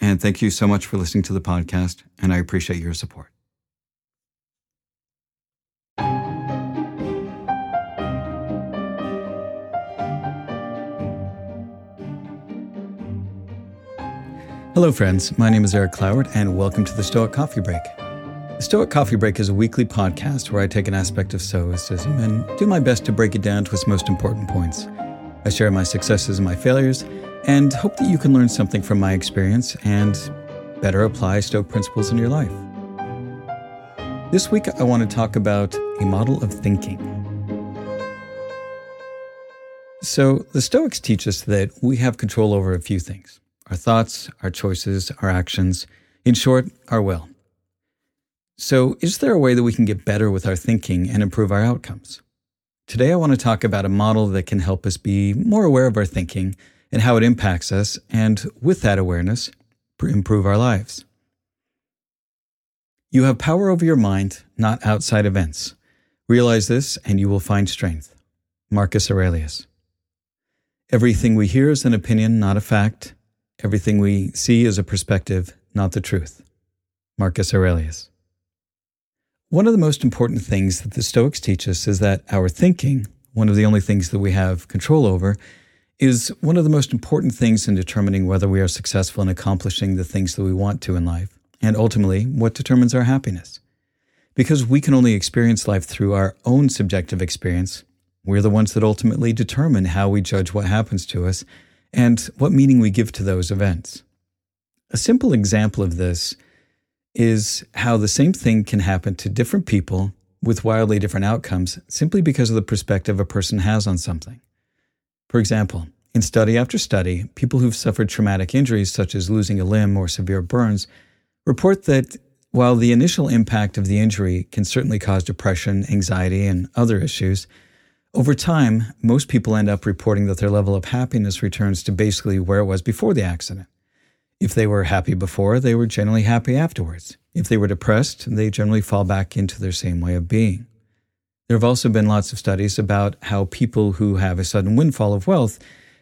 and thank you so much for listening to the podcast, and I appreciate your support. Hello, friends. My name is Eric Cloward, and welcome to the Stoic Coffee Break. The Stoic Coffee Break is a weekly podcast where I take an aspect of Stoicism and do my best to break it down to its most important points. I share my successes and my failures and hope that you can learn something from my experience and better apply Stoic principles in your life. This week, I want to talk about a model of thinking. So, the Stoics teach us that we have control over a few things our thoughts, our choices, our actions, in short, our will. So, is there a way that we can get better with our thinking and improve our outcomes? Today, I want to talk about a model that can help us be more aware of our thinking and how it impacts us, and with that awareness, improve our lives. You have power over your mind, not outside events. Realize this, and you will find strength. Marcus Aurelius. Everything we hear is an opinion, not a fact. Everything we see is a perspective, not the truth. Marcus Aurelius. One of the most important things that the Stoics teach us is that our thinking, one of the only things that we have control over, is one of the most important things in determining whether we are successful in accomplishing the things that we want to in life, and ultimately, what determines our happiness. Because we can only experience life through our own subjective experience, we're the ones that ultimately determine how we judge what happens to us and what meaning we give to those events. A simple example of this is how the same thing can happen to different people with wildly different outcomes simply because of the perspective a person has on something. For example, in study after study, people who've suffered traumatic injuries such as losing a limb or severe burns report that while the initial impact of the injury can certainly cause depression, anxiety, and other issues, over time, most people end up reporting that their level of happiness returns to basically where it was before the accident. If they were happy before, they were generally happy afterwards. If they were depressed, they generally fall back into their same way of being. There have also been lots of studies about how people who have a sudden windfall of wealth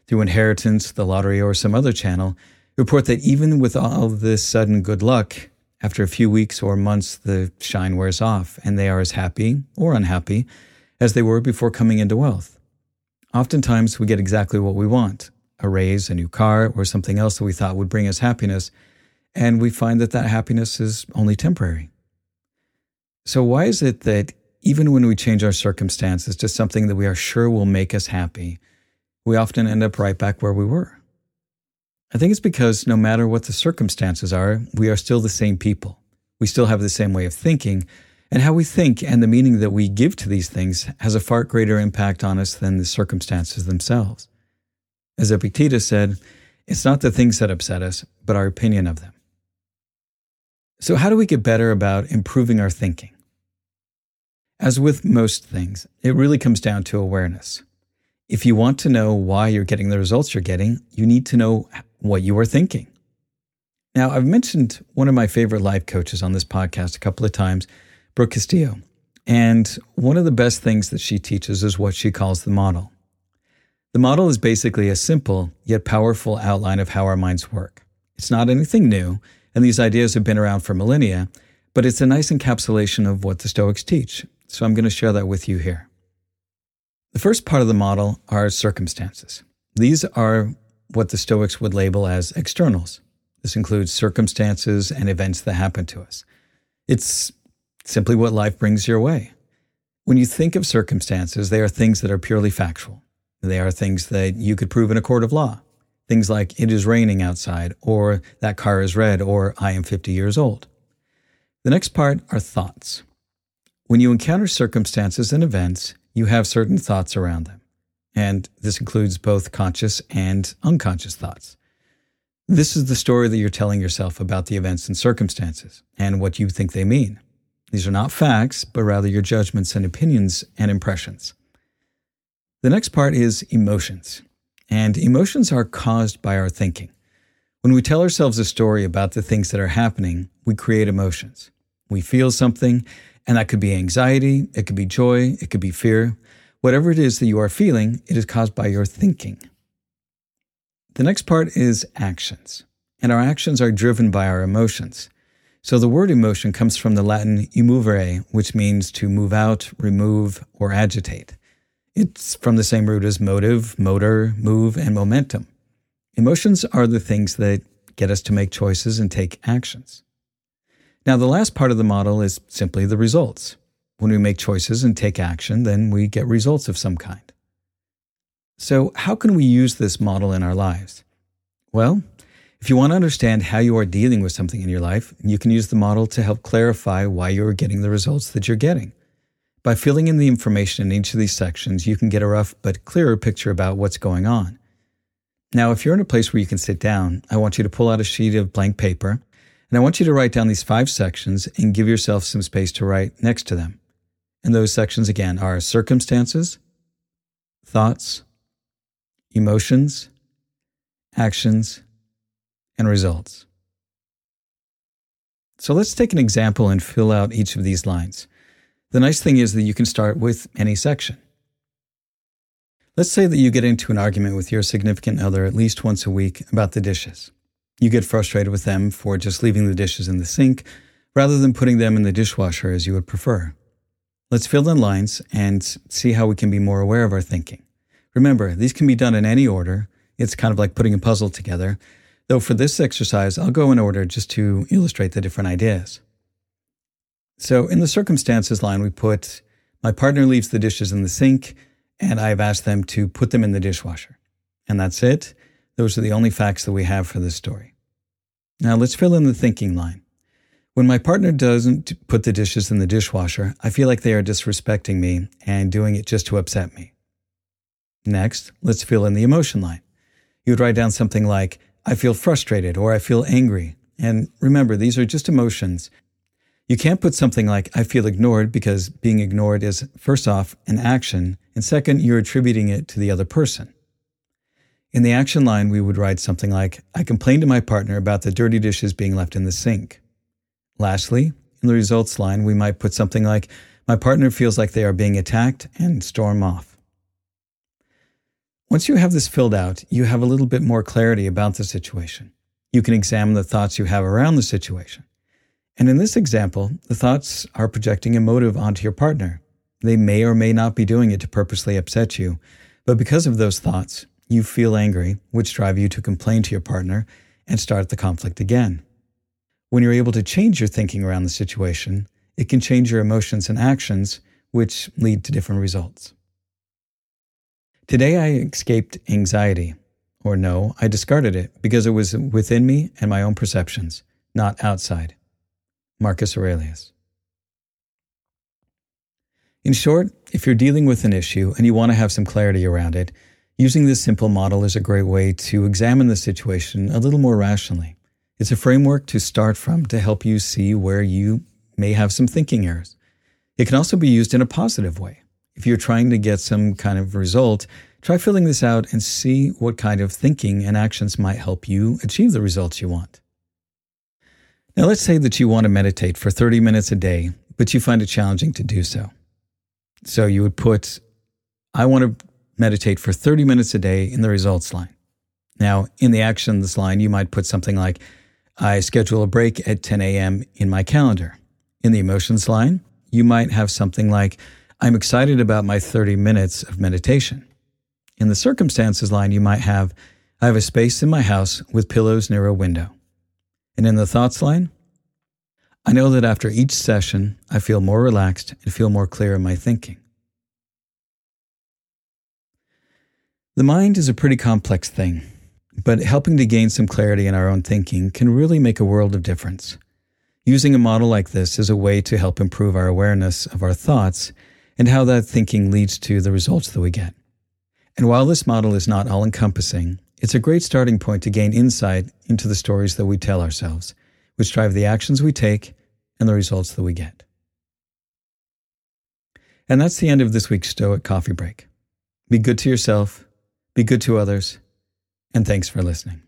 through inheritance, the lottery, or some other channel report that even with all this sudden good luck, after a few weeks or months, the shine wears off and they are as happy or unhappy as they were before coming into wealth. Oftentimes, we get exactly what we want a raise, a new car, or something else that we thought would bring us happiness, and we find that that happiness is only temporary. So, why is it that even when we change our circumstances to something that we are sure will make us happy, we often end up right back where we were? I think it's because no matter what the circumstances are, we are still the same people. We still have the same way of thinking, and how we think and the meaning that we give to these things has a far greater impact on us than the circumstances themselves. As Epictetus said, it's not the things that upset us, but our opinion of them. So, how do we get better about improving our thinking? As with most things, it really comes down to awareness. If you want to know why you're getting the results you're getting, you need to know what you are thinking. Now, I've mentioned one of my favorite life coaches on this podcast a couple of times Brooke Castillo. And one of the best things that she teaches is what she calls the model. The model is basically a simple yet powerful outline of how our minds work. It's not anything new, and these ideas have been around for millennia, but it's a nice encapsulation of what the Stoics teach. So I'm going to share that with you here. The first part of the model are circumstances. These are what the Stoics would label as externals. This includes circumstances and events that happen to us. It's simply what life brings your way. When you think of circumstances, they are things that are purely factual. They are things that you could prove in a court of law. Things like it is raining outside, or that car is red, or I am 50 years old. The next part are thoughts. When you encounter circumstances and events, you have certain thoughts around them. And this includes both conscious and unconscious thoughts. This is the story that you're telling yourself about the events and circumstances and what you think they mean. These are not facts, but rather your judgments and opinions and impressions. The next part is emotions. And emotions are caused by our thinking. When we tell ourselves a story about the things that are happening, we create emotions. We feel something, and that could be anxiety, it could be joy, it could be fear. Whatever it is that you are feeling, it is caused by your thinking. The next part is actions, and our actions are driven by our emotions. So the word emotion comes from the Latin emovere, which means to move out, remove, or agitate. It's from the same root as motive, motor, move, and momentum. Emotions are the things that get us to make choices and take actions. Now, the last part of the model is simply the results. When we make choices and take action, then we get results of some kind. So, how can we use this model in our lives? Well, if you want to understand how you are dealing with something in your life, you can use the model to help clarify why you are getting the results that you're getting. By filling in the information in each of these sections, you can get a rough but clearer picture about what's going on. Now, if you're in a place where you can sit down, I want you to pull out a sheet of blank paper, and I want you to write down these five sections and give yourself some space to write next to them. And those sections again are circumstances, thoughts, emotions, actions, and results. So let's take an example and fill out each of these lines. The nice thing is that you can start with any section. Let's say that you get into an argument with your significant other at least once a week about the dishes. You get frustrated with them for just leaving the dishes in the sink rather than putting them in the dishwasher as you would prefer. Let's fill in lines and see how we can be more aware of our thinking. Remember, these can be done in any order. It's kind of like putting a puzzle together, though for this exercise, I'll go in order just to illustrate the different ideas. So in the circumstances line, we put my partner leaves the dishes in the sink and I've asked them to put them in the dishwasher. And that's it. Those are the only facts that we have for this story. Now let's fill in the thinking line. When my partner doesn't put the dishes in the dishwasher, I feel like they are disrespecting me and doing it just to upset me. Next, let's fill in the emotion line. You would write down something like, I feel frustrated or I feel angry. And remember, these are just emotions you can't put something like, I feel ignored because being ignored is, first off, an action, and second, you're attributing it to the other person. In the action line, we would write something like, I complained to my partner about the dirty dishes being left in the sink. Lastly, in the results line, we might put something like, My partner feels like they are being attacked, and storm off. Once you have this filled out, you have a little bit more clarity about the situation. You can examine the thoughts you have around the situation. And in this example, the thoughts are projecting a motive onto your partner. They may or may not be doing it to purposely upset you, but because of those thoughts, you feel angry, which drive you to complain to your partner and start the conflict again. When you're able to change your thinking around the situation, it can change your emotions and actions, which lead to different results. Today I escaped anxiety. Or no, I discarded it because it was within me and my own perceptions, not outside. Marcus Aurelius. In short, if you're dealing with an issue and you want to have some clarity around it, using this simple model is a great way to examine the situation a little more rationally. It's a framework to start from to help you see where you may have some thinking errors. It can also be used in a positive way. If you're trying to get some kind of result, try filling this out and see what kind of thinking and actions might help you achieve the results you want. Now, let's say that you want to meditate for 30 minutes a day, but you find it challenging to do so. So you would put, I want to meditate for 30 minutes a day in the results line. Now, in the actions line, you might put something like, I schedule a break at 10 a.m. in my calendar. In the emotions line, you might have something like, I'm excited about my 30 minutes of meditation. In the circumstances line, you might have, I have a space in my house with pillows near a window. And in the thoughts line, I know that after each session, I feel more relaxed and feel more clear in my thinking. The mind is a pretty complex thing, but helping to gain some clarity in our own thinking can really make a world of difference. Using a model like this is a way to help improve our awareness of our thoughts and how that thinking leads to the results that we get. And while this model is not all encompassing, it's a great starting point to gain insight into the stories that we tell ourselves, which drive the actions we take and the results that we get. And that's the end of this week's Stoic Coffee Break. Be good to yourself, be good to others, and thanks for listening.